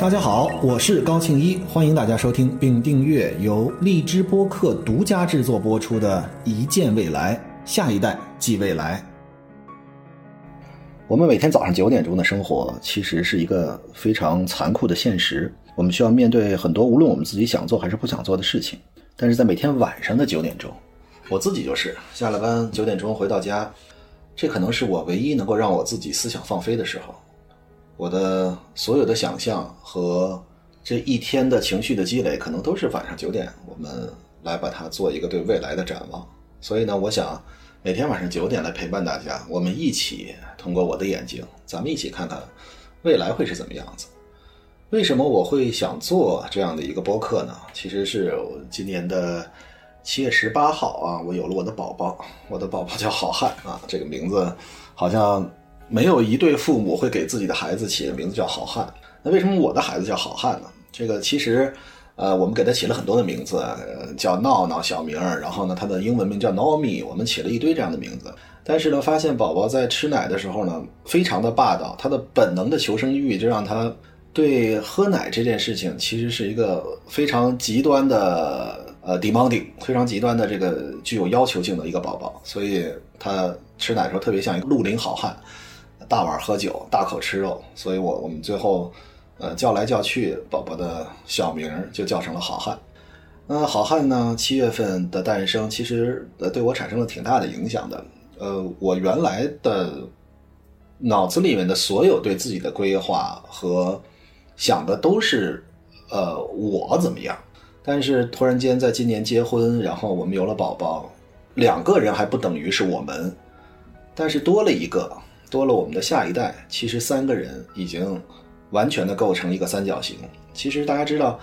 大家好，我是高庆一，欢迎大家收听并订阅由荔枝播客独家制作播出的《一见未来，下一代即未来》。我们每天早上九点钟的生活，其实是一个非常残酷的现实。我们需要面对很多无论我们自己想做还是不想做的事情。但是在每天晚上的九点钟，我自己就是下了班九点钟回到家，这可能是我唯一能够让我自己思想放飞的时候。我的所有的想象和这一天的情绪的积累，可能都是晚上九点，我们来把它做一个对未来的展望。所以呢，我想每天晚上九点来陪伴大家，我们一起通过我的眼睛，咱们一起看看未来会是怎么样子。为什么我会想做这样的一个播客呢？其实是今年的七月十八号啊，我有了我的宝宝，我的宝宝叫好汉啊，这个名字好像。没有一对父母会给自己的孩子起的名字叫好汉。那为什么我的孩子叫好汉呢？这个其实，呃，我们给他起了很多的名字，叫闹闹小名儿。然后呢，他的英文名叫 Naomi，我们起了一堆这样的名字。但是呢，发现宝宝在吃奶的时候呢，非常的霸道，他的本能的求生欲就让他对喝奶这件事情其实是一个非常极端的呃 demanding，非常极端的这个具有要求性的一个宝宝。所以他吃奶的时候特别像一个绿林好汉。大碗喝酒，大口吃肉，所以我我们最后，呃，叫来叫去，宝宝的小名就叫成了好汉。那好汉呢，七月份的诞生，其实呃对我产生了挺大的影响的。呃，我原来的脑子里面的所有对自己的规划和想的都是，呃，我怎么样？但是突然间在今年结婚，然后我们有了宝宝，两个人还不等于是我们，但是多了一个。多了我们的下一代，其实三个人已经完全的构成一个三角形。其实大家知道，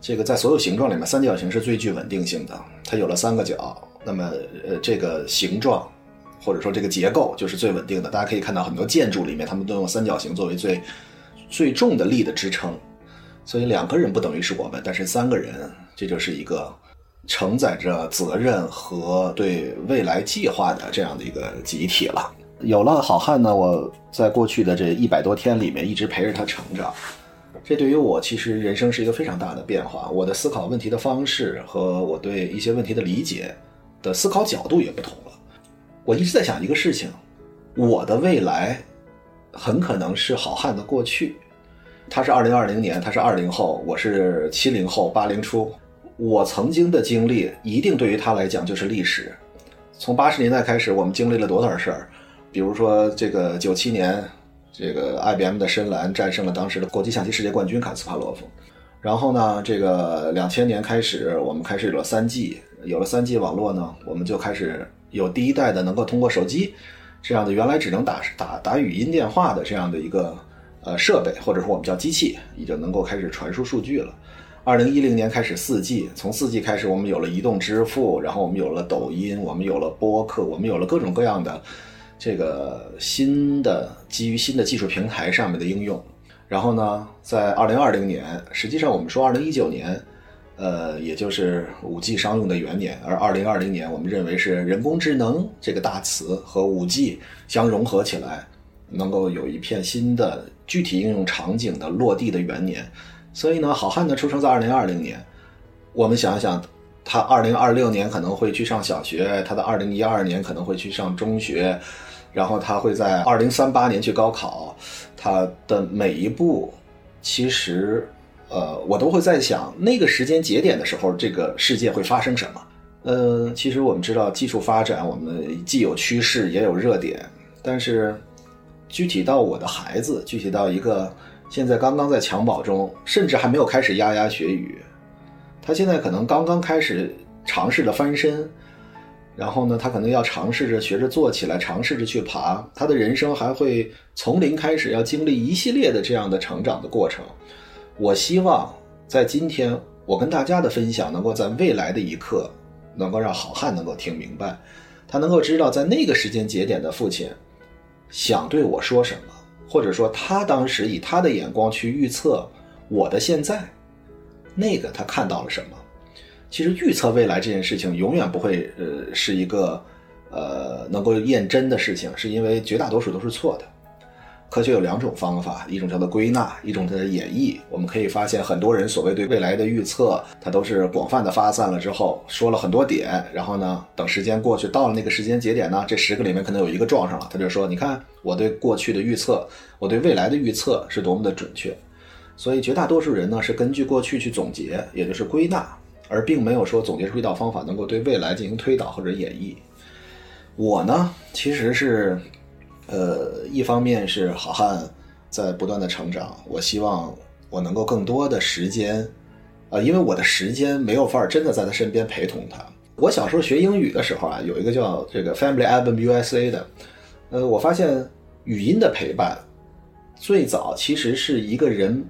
这个在所有形状里面，三角形是最具稳定性的。它有了三个角，那么呃，这个形状或者说这个结构就是最稳定的。大家可以看到很多建筑里面，他们都用三角形作为最最重的力的支撑。所以两个人不等于是我们，但是三个人，这就是一个承载着责任和对未来计划的这样的一个集体了。有了好汉呢，我在过去的这一百多天里面一直陪着他成长，这对于我其实人生是一个非常大的变化。我的思考问题的方式和我对一些问题的理解的思考角度也不同了。我一直在想一个事情：我的未来很可能是好汉的过去。他是二零二零年，他是二零后，我是七零后、八零初。我曾经的经历一定对于他来讲就是历史。从八十年代开始，我们经历了多少事儿？比如说，这个九七年，这个 IBM 的深蓝战胜了当时的国际象棋世界冠军卡斯帕罗夫。然后呢，这个两千年开始，我们开始有了三 G，有了三 G 网络呢，我们就开始有第一代的能够通过手机这样的原来只能打打打语音电话的这样的一个呃设备，或者说我们叫机器，已经能够开始传输数据了。二零一零年开始四 G，从四 G 开始，我们有了移动支付，然后我们有了抖音，我们有了播客，我们有了各种各样的。这个新的基于新的技术平台上面的应用，然后呢，在二零二零年，实际上我们说二零一九年，呃，也就是五 G 商用的元年，而二零二零年，我们认为是人工智能这个大词和五 G 相融合起来，能够有一片新的具体应用场景的落地的元年。所以呢，好汉呢出生在二零二零年，我们想想。他二零二六年可能会去上小学，他的二零一二年可能会去上中学，然后他会在二零三八年去高考。他的每一步，其实，呃，我都会在想那个时间节点的时候，这个世界会发生什么。呃，其实我们知道技术发展，我们既有趋势也有热点，但是具体到我的孩子，具体到一个现在刚刚在襁褓中，甚至还没有开始牙牙学语。他现在可能刚刚开始尝试着翻身，然后呢，他可能要尝试着学着坐起来，尝试着去爬。他的人生还会从零开始，要经历一系列的这样的成长的过程。我希望在今天我跟大家的分享，能够在未来的一刻，能够让好汉能够听明白，他能够知道在那个时间节点的父亲想对我说什么，或者说他当时以他的眼光去预测我的现在。那个他看到了什么？其实预测未来这件事情永远不会呃是一个呃能够验真的事情，是因为绝大多数都是错的。科学有两种方法，一种叫做归纳，一种叫做演绎。我们可以发现，很多人所谓对未来的预测，它都是广泛的发散了之后，说了很多点，然后呢，等时间过去，到了那个时间节点呢，这十个里面可能有一个撞上了，他就说：“你看，我对过去的预测，我对未来的预测是多么的准确。”所以，绝大多数人呢是根据过去去总结，也就是归纳，而并没有说总结出一道方法能够对未来进行推导或者演绎。我呢，其实是。呃，一方面是好汉在不断的成长，我希望我能够更多的时间，啊，因为我的时间没有法儿真的在他身边陪同他。我小时候学英语的时候啊，有一个叫这个 Family Album USA 的，呃，我发现语音的陪伴最早其实是一个人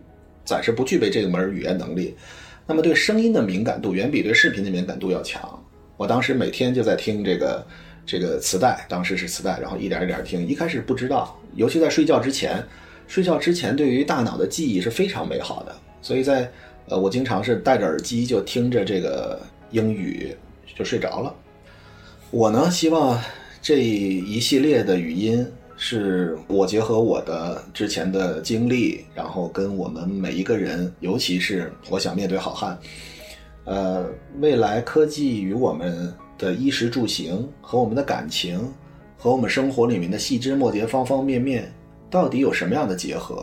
暂时不具备这个门语言能力，那么对声音的敏感度远比对视频的敏感度要强。我当时每天就在听这个。这个磁带当时是磁带，然后一点一点听。一开始不知道，尤其在睡觉之前，睡觉之前对于大脑的记忆是非常美好的。所以在呃，我经常是戴着耳机就听着这个英语就睡着了。我呢，希望这一系列的语音是我结合我的之前的经历，然后跟我们每一个人，尤其是我想面对好汉，呃，未来科技与我们。的衣食住行和我们的感情，和我们生活里面的细枝末节方方面面，到底有什么样的结合？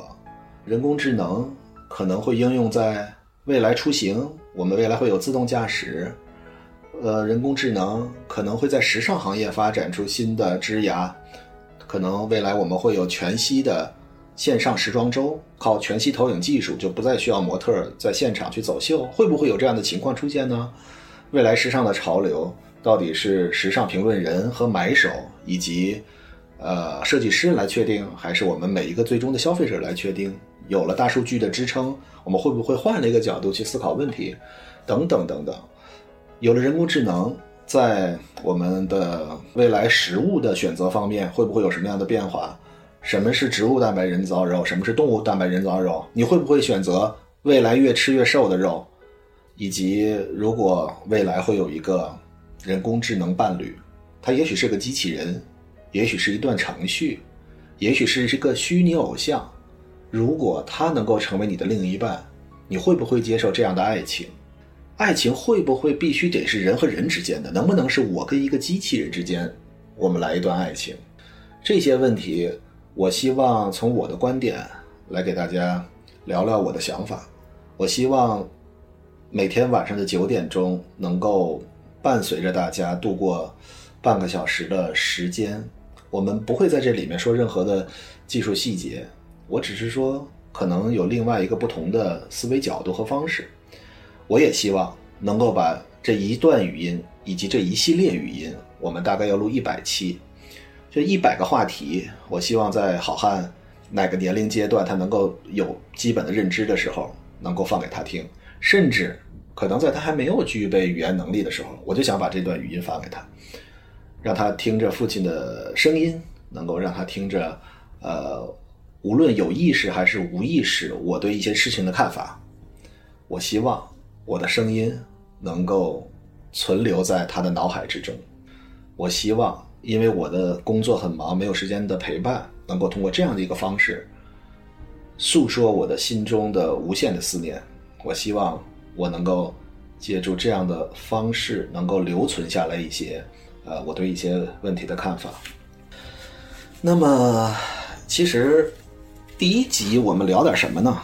人工智能可能会应用在未来出行，我们未来会有自动驾驶。呃，人工智能可能会在时尚行业发展出新的枝芽，可能未来我们会有全息的线上时装周，靠全息投影技术就不再需要模特在现场去走秀，会不会有这样的情况出现呢？未来时尚的潮流。到底是时尚评论人和买手以及，呃，设计师来确定，还是我们每一个最终的消费者来确定？有了大数据的支撑，我们会不会换了一个角度去思考问题？等等等等。有了人工智能，在我们的未来食物的选择方面，会不会有什么样的变化？什么是植物蛋白人造肉？什么是动物蛋白人造肉？你会不会选择未来越吃越瘦的肉？以及如果未来会有一个？人工智能伴侣，它也许是个机器人，也许是一段程序，也许是一个虚拟偶像。如果它能够成为你的另一半，你会不会接受这样的爱情？爱情会不会必须得是人和人之间的？能不能是我跟一个机器人之间，我们来一段爱情？这些问题，我希望从我的观点来给大家聊聊我的想法。我希望每天晚上的九点钟能够。伴随着大家度过半个小时的时间，我们不会在这里面说任何的技术细节。我只是说，可能有另外一个不同的思维角度和方式。我也希望能够把这一段语音以及这一系列语音，我们大概要录一百期，这一百个话题，我希望在好汉哪个年龄阶段他能够有基本的认知的时候，能够放给他听，甚至。可能在他还没有具备语言能力的时候，我就想把这段语音发给他，让他听着父亲的声音，能够让他听着，呃，无论有意识还是无意识，我对一些事情的看法。我希望我的声音能够存留在他的脑海之中。我希望，因为我的工作很忙，没有时间的陪伴，能够通过这样的一个方式，诉说我的心中的无限的思念。我希望。我能够借助这样的方式，能够留存下来一些，呃，我对一些问题的看法。那么，其实第一集我们聊点什么呢？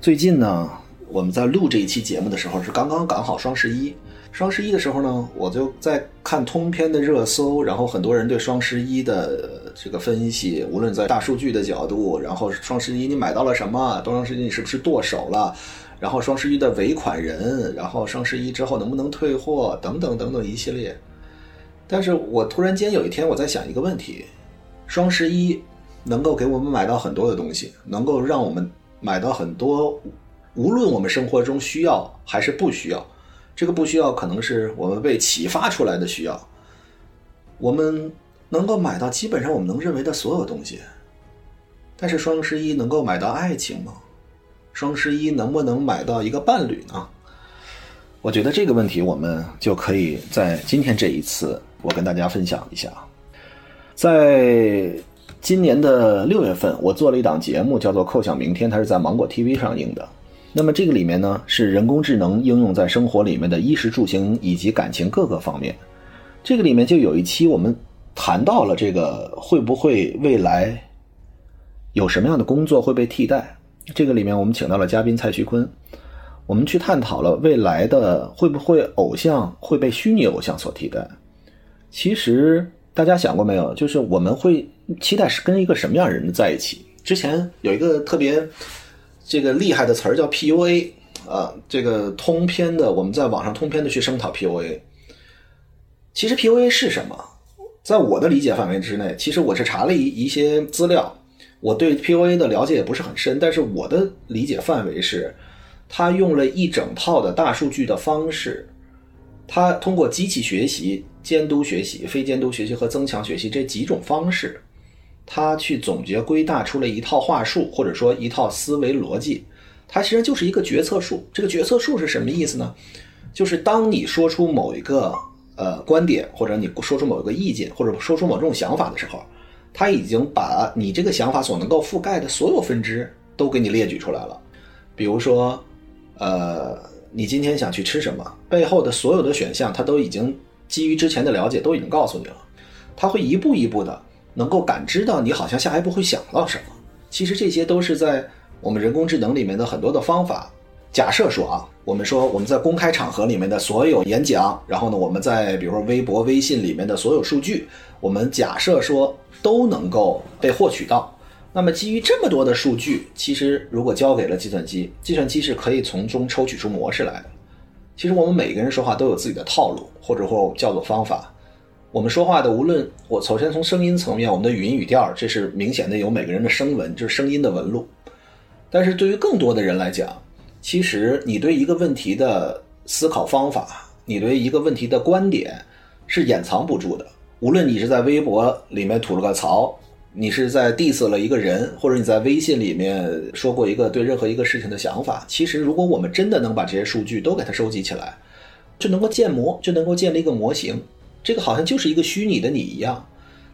最近呢，我们在录这一期节目的时候是刚刚赶好双十一。双十一的时候呢，我就在看通篇的热搜，然后很多人对双十一的这个分析，无论在大数据的角度，然后双十一你买到了什么？双十一你是不是剁手了？然后双十一的尾款人，然后双十一之后能不能退货，等等等等一系列。但是我突然间有一天我在想一个问题：双十一能够给我们买到很多的东西，能够让我们买到很多，无论我们生活中需要还是不需要，这个不需要可能是我们被启发出来的需要。我们能够买到基本上我们能认为的所有东西，但是双十一能够买到爱情吗？双十一能不能买到一个伴侣呢？我觉得这个问题我们就可以在今天这一次，我跟大家分享一下。在今年的六月份，我做了一档节目，叫做《叩响明天》，它是在芒果 TV 上映的。那么这个里面呢，是人工智能应用在生活里面的衣食住行以及感情各个方面。这个里面就有一期我们谈到了这个会不会未来有什么样的工作会被替代。这个里面我们请到了嘉宾蔡徐坤，我们去探讨了未来的会不会偶像会被虚拟偶像所替代。其实。大家想过没有？就是我们会期待是跟一个什么样的人在一起？之前有一个特别这个厉害的词儿叫 PUA 啊，这个通篇的我们在网上通篇的去声讨 PUA。其实 PUA 是什么？在我的理解范围之内，其实我是查了一一些资料，我对 PUA 的了解也不是很深，但是我的理解范围是，他用了一整套的大数据的方式，他通过机器学习。监督学习、非监督学习和增强学习这几种方式，他去总结归纳出了一套话术，或者说一套思维逻辑。它其实就是一个决策树。这个决策树是什么意思呢？就是当你说出某一个呃观点，或者你说出某一个意见，或者说出某种想法的时候，他已经把你这个想法所能够覆盖的所有分支都给你列举出来了。比如说，呃，你今天想去吃什么，背后的所有的选项，他都已经。基于之前的了解，都已经告诉你了，他会一步一步的能够感知到你好像下一步会想到什么。其实这些都是在我们人工智能里面的很多的方法。假设说啊，我们说我们在公开场合里面的所有演讲，然后呢，我们在比如说微博、微信里面的所有数据，我们假设说都能够被获取到。那么基于这么多的数据，其实如果交给了计算机，计算机是可以从中抽取出模式来的。其实我们每个人说话都有自己的套路，或者或叫做方法。我们说话的，无论我首先从声音层面，我们的语音语调，这是明显的有每个人的声纹，就是声音的纹路。但是对于更多的人来讲，其实你对一个问题的思考方法，你对一个问题的观点，是掩藏不住的。无论你是在微博里面吐了个槽。你是在 diss 了一个人，或者你在微信里面说过一个对任何一个事情的想法。其实，如果我们真的能把这些数据都给它收集起来，就能够建模，就能够建立一个模型。这个好像就是一个虚拟的你一样。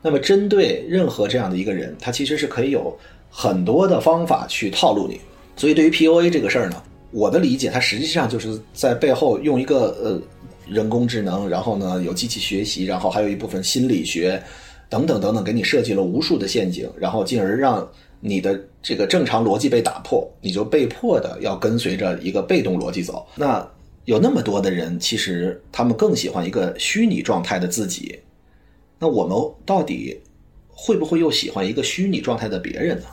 那么，针对任何这样的一个人，他其实是可以有很多的方法去套路你。所以，对于 POA 这个事儿呢，我的理解，它实际上就是在背后用一个呃人工智能，然后呢有机器学习，然后还有一部分心理学。等等等等，给你设计了无数的陷阱，然后进而让你的这个正常逻辑被打破，你就被迫的要跟随着一个被动逻辑走。那有那么多的人，其实他们更喜欢一个虚拟状态的自己。那我们到底会不会又喜欢一个虚拟状态的别人呢？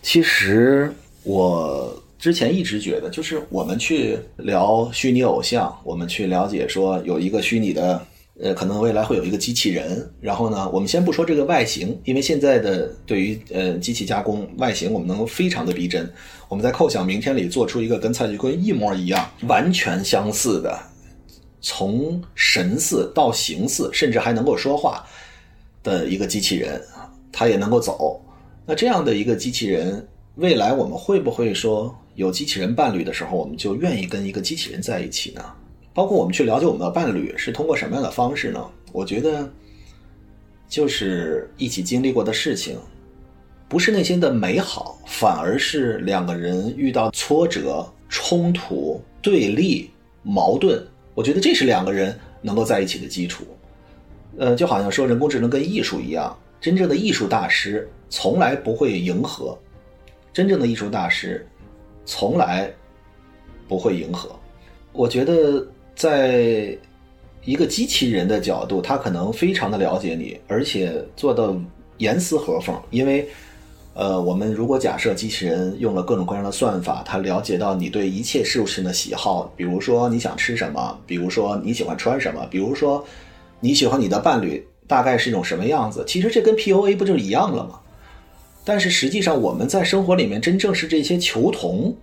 其实我之前一直觉得，就是我们去聊虚拟偶像，我们去了解说有一个虚拟的。呃，可能未来会有一个机器人，然后呢，我们先不说这个外形，因为现在的对于呃机器加工外形，我们能够非常的逼真。我们在叩响明天里做出一个跟蔡徐坤一模一样、完全相似的，从神似到形似，甚至还能够说话的一个机器人，它也能够走。那这样的一个机器人，未来我们会不会说有机器人伴侣的时候，我们就愿意跟一个机器人在一起呢？包括我们去了解我们的伴侣是通过什么样的方式呢？我觉得，就是一起经历过的事情，不是那些的美好，反而是两个人遇到挫折、冲突、对立、矛盾。我觉得这是两个人能够在一起的基础。呃，就好像说人工智能跟艺术一样，真正的艺术大师从来不会迎合，真正的艺术大师从来不会迎合。我觉得。在一个机器人的角度，他可能非常的了解你，而且做到严丝合缝。因为，呃，我们如果假设机器人用了各种各样的算法，它了解到你对一切事物的喜好，比如说你想吃什么，比如说你喜欢穿什么，比如说你喜欢你的伴侣大概是一种什么样子。其实这跟 POA 不就一样了吗？但是实际上我们在生活里面真正是这些求同。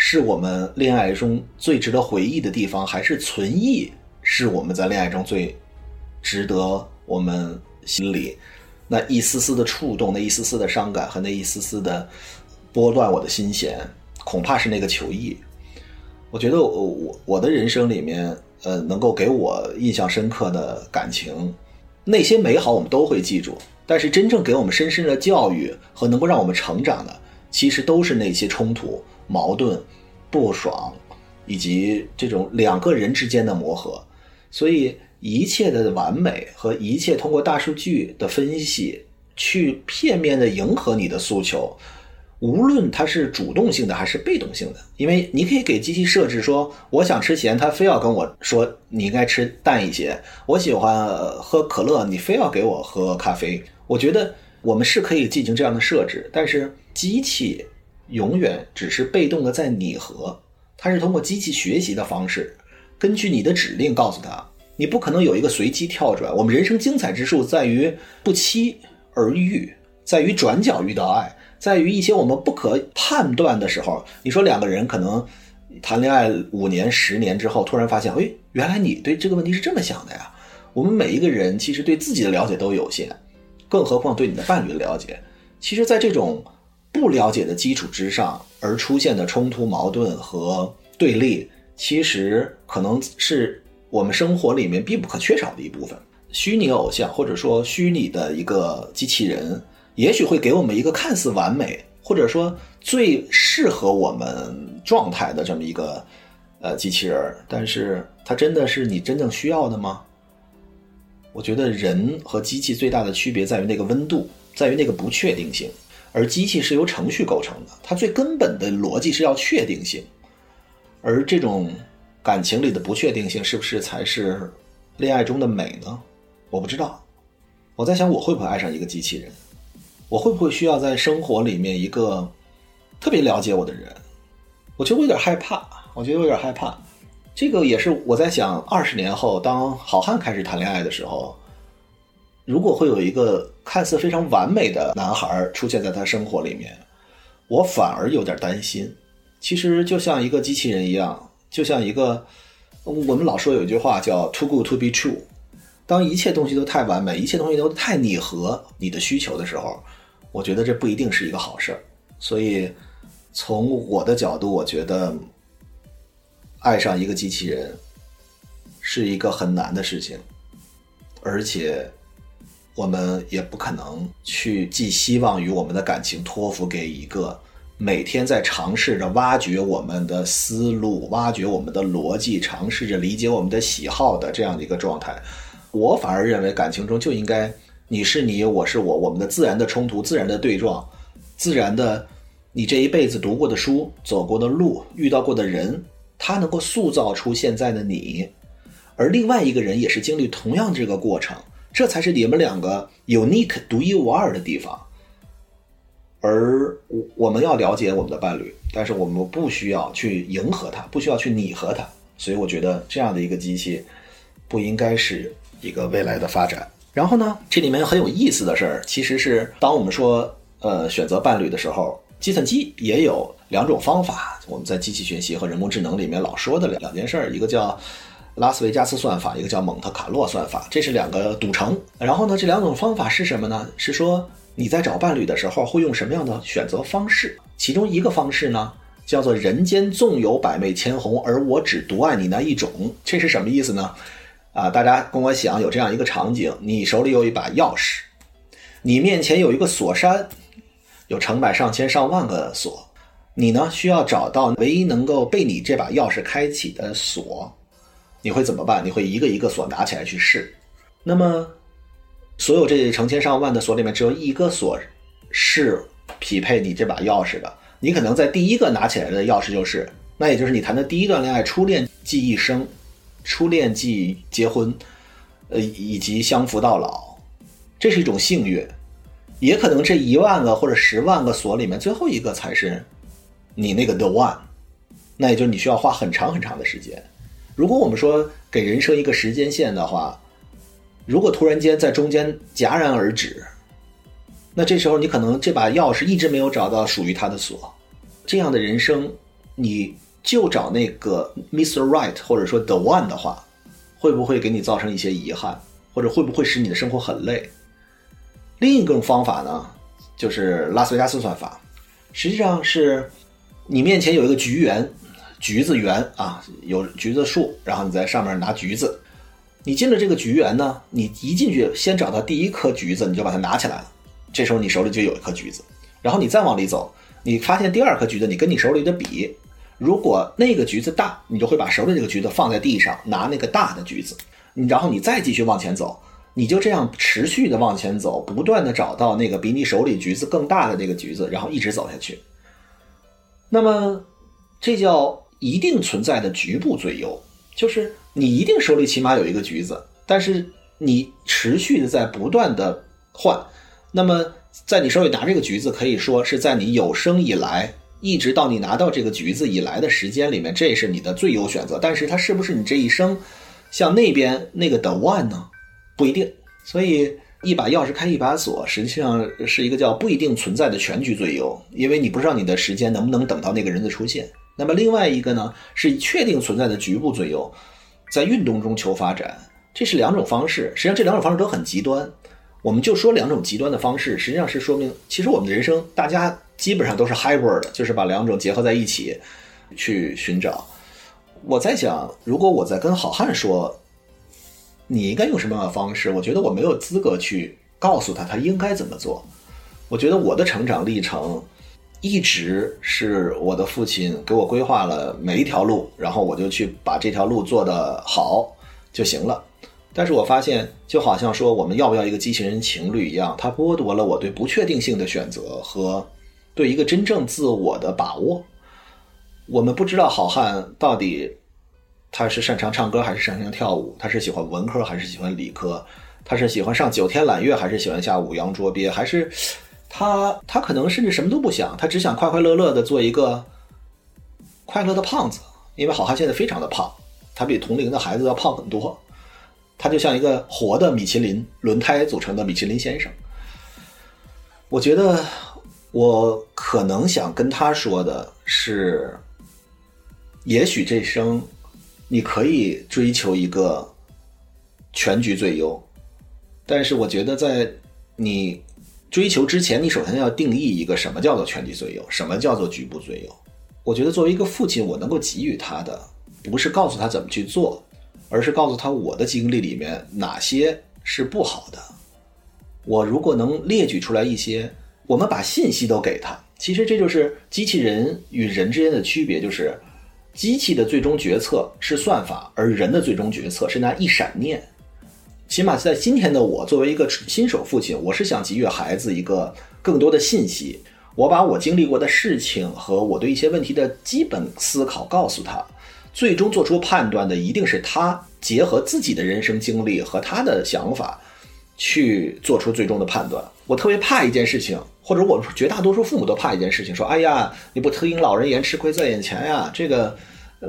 是我们恋爱中最值得回忆的地方，还是存异是我们在恋爱中最值得我们心里那一丝丝的触动、那一丝丝的伤感和那一丝丝的拨乱我的心弦？恐怕是那个求异。我觉得我我我的人生里面，呃，能够给我印象深刻的感情，那些美好我们都会记住，但是真正给我们深深的教育和能够让我们成长的，其实都是那些冲突、矛盾、不爽，以及这种两个人之间的磨合。所以一切的完美和一切通过大数据的分析去片面的迎合你的诉求。无论它是主动性的还是被动性的，因为你可以给机器设置说，我想吃咸，它非要跟我说你应该吃淡一些；我喜欢喝可乐，你非要给我喝咖啡。我觉得我们是可以进行这样的设置，但是机器永远只是被动的在拟合，它是通过机器学习的方式，根据你的指令告诉他，你不可能有一个随机跳转。我们人生精彩之处在于不期而遇，在于转角遇到爱。在于一些我们不可判断的时候，你说两个人可能谈恋爱五年、十年之后，突然发现，哎，原来你对这个问题是这么想的呀。我们每一个人其实对自己的了解都有限，更何况对你的伴侣的了解。其实，在这种不了解的基础之上而出现的冲突、矛盾和对立，其实可能是我们生活里面必不可缺少的一部分。虚拟偶像，或者说虚拟的一个机器人。也许会给我们一个看似完美，或者说最适合我们状态的这么一个呃机器人，但是它真的是你真正需要的吗？我觉得人和机器最大的区别在于那个温度，在于那个不确定性，而机器是由程序构成的，它最根本的逻辑是要确定性，而这种感情里的不确定性是不是才是恋爱中的美呢？我不知道，我在想我会不会爱上一个机器人。我会不会需要在生活里面一个特别了解我的人？我觉得我有点害怕，我觉得我有点害怕。这个也是我在想，二十年后当好汉开始谈恋爱的时候，如果会有一个看似非常完美的男孩出现在他生活里面，我反而有点担心。其实就像一个机器人一样，就像一个我们老说有一句话叫 “too good to be true”。当一切东西都太完美，一切东西都太拟合你的需求的时候。我觉得这不一定是一个好事儿，所以从我的角度，我觉得爱上一个机器人是一个很难的事情，而且我们也不可能去寄希望于我们的感情托付给一个每天在尝试着挖掘我们的思路、挖掘我们的逻辑、尝试着理解我们的喜好的这样的一个状态。我反而认为感情中就应该。你是你，我是我，我们的自然的冲突、自然的对撞、自然的，你这一辈子读过的书、走过的路、遇到过的人，他能够塑造出现在的你，而另外一个人也是经历同样这个过程，这才是你们两个 unique 独一无二的地方。而我我们要了解我们的伴侣，但是我们不需要去迎合他，不需要去拟合他，所以我觉得这样的一个机器，不应该是一个未来的发展。然后呢，这里面很有意思的事儿，其实是当我们说呃选择伴侣的时候，计算机也有两种方法。我们在机器学习和人工智能里面老说的两两件事儿，一个叫拉斯维加斯算法，一个叫蒙特卡洛算法，这是两个赌城。然后呢，这两种方法是什么呢？是说你在找伴侣的时候会用什么样的选择方式？其中一个方式呢，叫做人间纵有百媚千红，而我只独爱你那一种。这是什么意思呢？啊，大家跟我想有这样一个场景：你手里有一把钥匙，你面前有一个锁山，有成百上千上万个锁，你呢需要找到唯一能够被你这把钥匙开启的锁，你会怎么办？你会一个一个锁拿起来去试。那么，所有这成千上万的锁里面，只有一个锁是匹配你这把钥匙的，你可能在第一个拿起来的钥匙就是，那也就是你谈的第一段恋爱，初恋记一生。初恋即结婚，呃，以及相扶到老，这是一种幸运。也可能这一万个或者十万个锁里面，最后一个才是你那个 the one。那也就是你需要花很长很长的时间。如果我们说给人生一个时间线的话，如果突然间在中间戛然而止，那这时候你可能这把钥匙一直没有找到属于他的锁。这样的人生，你。就找那个 Mr. Right，或者说 The One 的话，会不会给你造成一些遗憾，或者会不会使你的生活很累？另一种方法呢，就是拉斯维加斯算法，实际上是你面前有一个橘园，橘子园啊，有橘子树，然后你在上面拿橘子，你进了这个橘园呢，你一进去先找到第一颗橘子，你就把它拿起来了，这时候你手里就有一颗橘子。然后你再往里走，你发现第二颗橘子，你跟你手里的比，如果那个橘子大，你就会把手里这个橘子放在地上，拿那个大的橘子。然后你再继续往前走，你就这样持续的往前走，不断的找到那个比你手里橘子更大的那个橘子，然后一直走下去。那么，这叫一定存在的局部最优，就是你一定手里起码有一个橘子，但是你持续的在不断的换。那么，在你手里拿这个橘子，可以说是在你有生以来，一直到你拿到这个橘子以来的时间里面，这是你的最优选择。但是它是不是你这一生？像那边那个 the one 呢，不一定。所以一把钥匙开一把锁，实际上是一个叫不一定存在的全局最优，因为你不知道你的时间能不能等到那个人的出现。那么另外一个呢，是确定存在的局部最优，在运动中求发展，这是两种方式。实际上这两种方式都很极端。我们就说两种极端的方式，实际上是说明，其实我们的人生大家基本上都是 hybrid，就是把两种结合在一起去寻找。我在想，如果我在跟好汉说，你应该用什么样的方式？我觉得我没有资格去告诉他他应该怎么做。我觉得我的成长历程一直是我的父亲给我规划了每一条路，然后我就去把这条路做得好就行了。但是我发现，就好像说我们要不要一个机器人情侣一样，它剥夺了我对不确定性的选择和对一个真正自我的把握。我们不知道好汉到底他是擅长唱歌还是擅长跳舞，他是喜欢文科还是喜欢理科，他是喜欢上九天揽月还是喜欢下五洋捉鳖，还是他他可能甚至什么都不想，他只想快快乐乐的做一个快乐的胖子。因为好汉现在非常的胖，他比同龄的孩子要胖很多，他就像一个活的米其林轮胎组成的米其林先生。我觉得我可能想跟他说的是。也许这生，你可以追求一个全局最优，但是我觉得在你追求之前，你首先要定义一个什么叫做全局最优，什么叫做局部最优。我觉得作为一个父亲，我能够给予他的，不是告诉他怎么去做，而是告诉他我的经历里面哪些是不好的。我如果能列举出来一些，我们把信息都给他，其实这就是机器人与人之间的区别，就是。机器的最终决策是算法，而人的最终决策是那一闪念。起码在今天的我，作为一个新手父亲，我是想给予孩子一个更多的信息。我把我经历过的事情和我对一些问题的基本思考告诉他，最终做出判断的一定是他结合自己的人生经历和他的想法去做出最终的判断。我特别怕一件事情。或者我绝大多数父母都怕一件事情，说：“哎呀，你不听老人言，吃亏在眼前呀。”这个，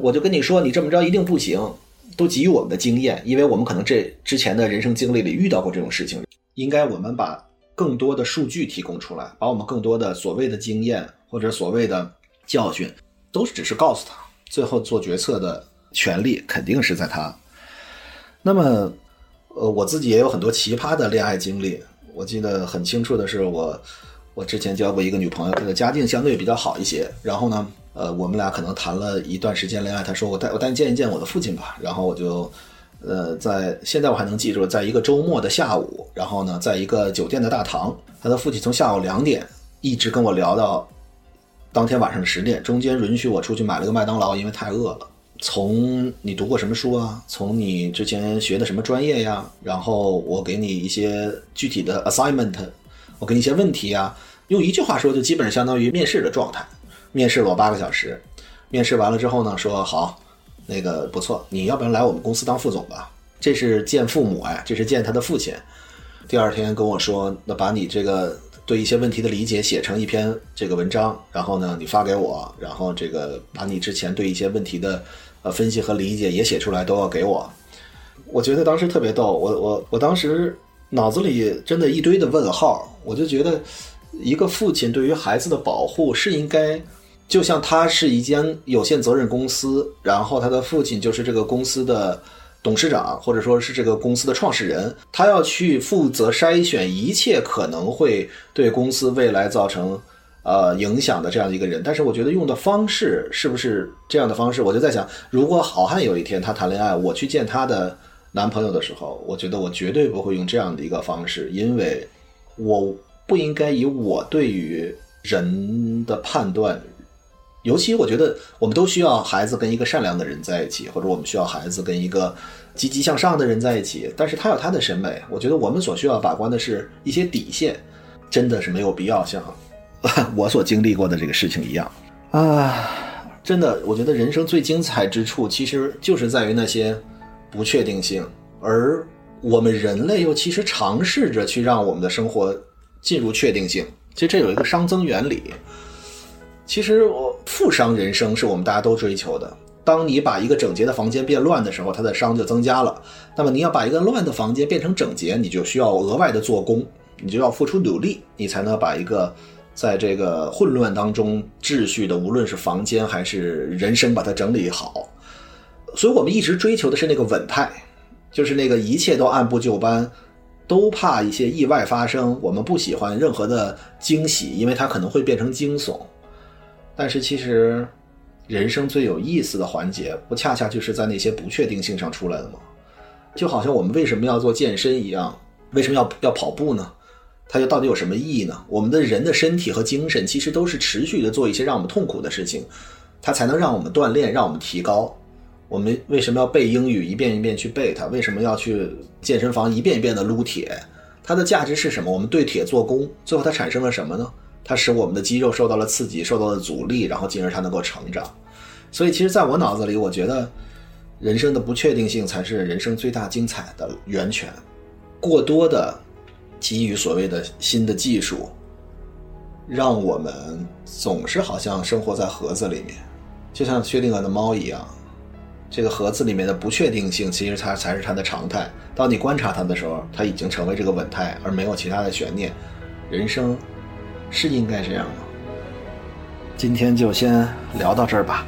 我就跟你说，你这么着一定不行。都给予我们的经验，因为我们可能这之前的人生经历里遇到过这种事情。应该我们把更多的数据提供出来，把我们更多的所谓的经验或者所谓的教训，都只是告诉他，最后做决策的权利肯定是在他。那么，呃，我自己也有很多奇葩的恋爱经历。我记得很清楚的是我。我之前交过一个女朋友，她的家境相对比较好一些。然后呢，呃，我们俩可能谈了一段时间恋爱。他说：“我带我带你见一见我的父亲吧。”然后我就，呃，在现在我还能记住，在一个周末的下午，然后呢，在一个酒店的大堂，他的父亲从下午两点一直跟我聊到当天晚上十点，中间允许我出去买了个麦当劳，因为太饿了。从你读过什么书啊？从你之前学的什么专业呀？然后我给你一些具体的 assignment。我给你一些问题啊，用一句话说，就基本上相当于面试的状态。面试了我八个小时，面试完了之后呢，说好，那个不错，你要不然来我们公司当副总吧？这是见父母哎，这是见他的父亲。第二天跟我说，那把你这个对一些问题的理解写成一篇这个文章，然后呢，你发给我，然后这个把你之前对一些问题的呃分析和理解也写出来，都要给我。我觉得当时特别逗，我我我当时。脑子里真的一堆的问号，我就觉得，一个父亲对于孩子的保护是应该，就像他是一间有限责任公司，然后他的父亲就是这个公司的董事长，或者说是这个公司的创始人，他要去负责筛选一切可能会对公司未来造成呃影响的这样一个人。但是我觉得用的方式是不是这样的方式？我就在想，如果好汉有一天他谈恋爱，我去见他的。男朋友的时候，我觉得我绝对不会用这样的一个方式，因为我不应该以我对于人的判断，尤其我觉得我们都需要孩子跟一个善良的人在一起，或者我们需要孩子跟一个积极向上的人在一起，但是他有他的审美，我觉得我们所需要把关的是一些底线，真的是没有必要像我所经历过的这个事情一样啊，真的，我觉得人生最精彩之处其实就是在于那些。不确定性，而我们人类又其实尝试着去让我们的生活进入确定性。其实这有一个熵增原理。其实我负熵人生是我们大家都追求的。当你把一个整洁的房间变乱的时候，它的熵就增加了。那么你要把一个乱的房间变成整洁，你就需要额外的做工，你就要付出努力，你才能把一个在这个混乱当中秩序的，无论是房间还是人生，把它整理好。所以我们一直追求的是那个稳态，就是那个一切都按部就班，都怕一些意外发生。我们不喜欢任何的惊喜，因为它可能会变成惊悚。但是其实，人生最有意思的环节，不恰恰就是在那些不确定性上出来的吗？就好像我们为什么要做健身一样，为什么要要跑步呢？它又到底有什么意义呢？我们的人的身体和精神其实都是持续的做一些让我们痛苦的事情，它才能让我们锻炼，让我们提高。我们为什么要背英语，一遍一遍去背它？为什么要去健身房一遍一遍的撸铁？它的价值是什么？我们对铁做功，最后它产生了什么呢？它使我们的肌肉受到了刺激，受到了阻力，然后进而它能够成长。所以，其实，在我脑子里，我觉得人生的不确定性才是人生最大精彩的源泉。过多的给予所谓的新的技术，让我们总是好像生活在盒子里面，就像薛定谔的猫一样。这个盒子里面的不确定性，其实它才是它的常态。当你观察它的时候，它已经成为这个稳态，而没有其他的悬念。人生是应该这样吗？今天就先聊到这儿吧。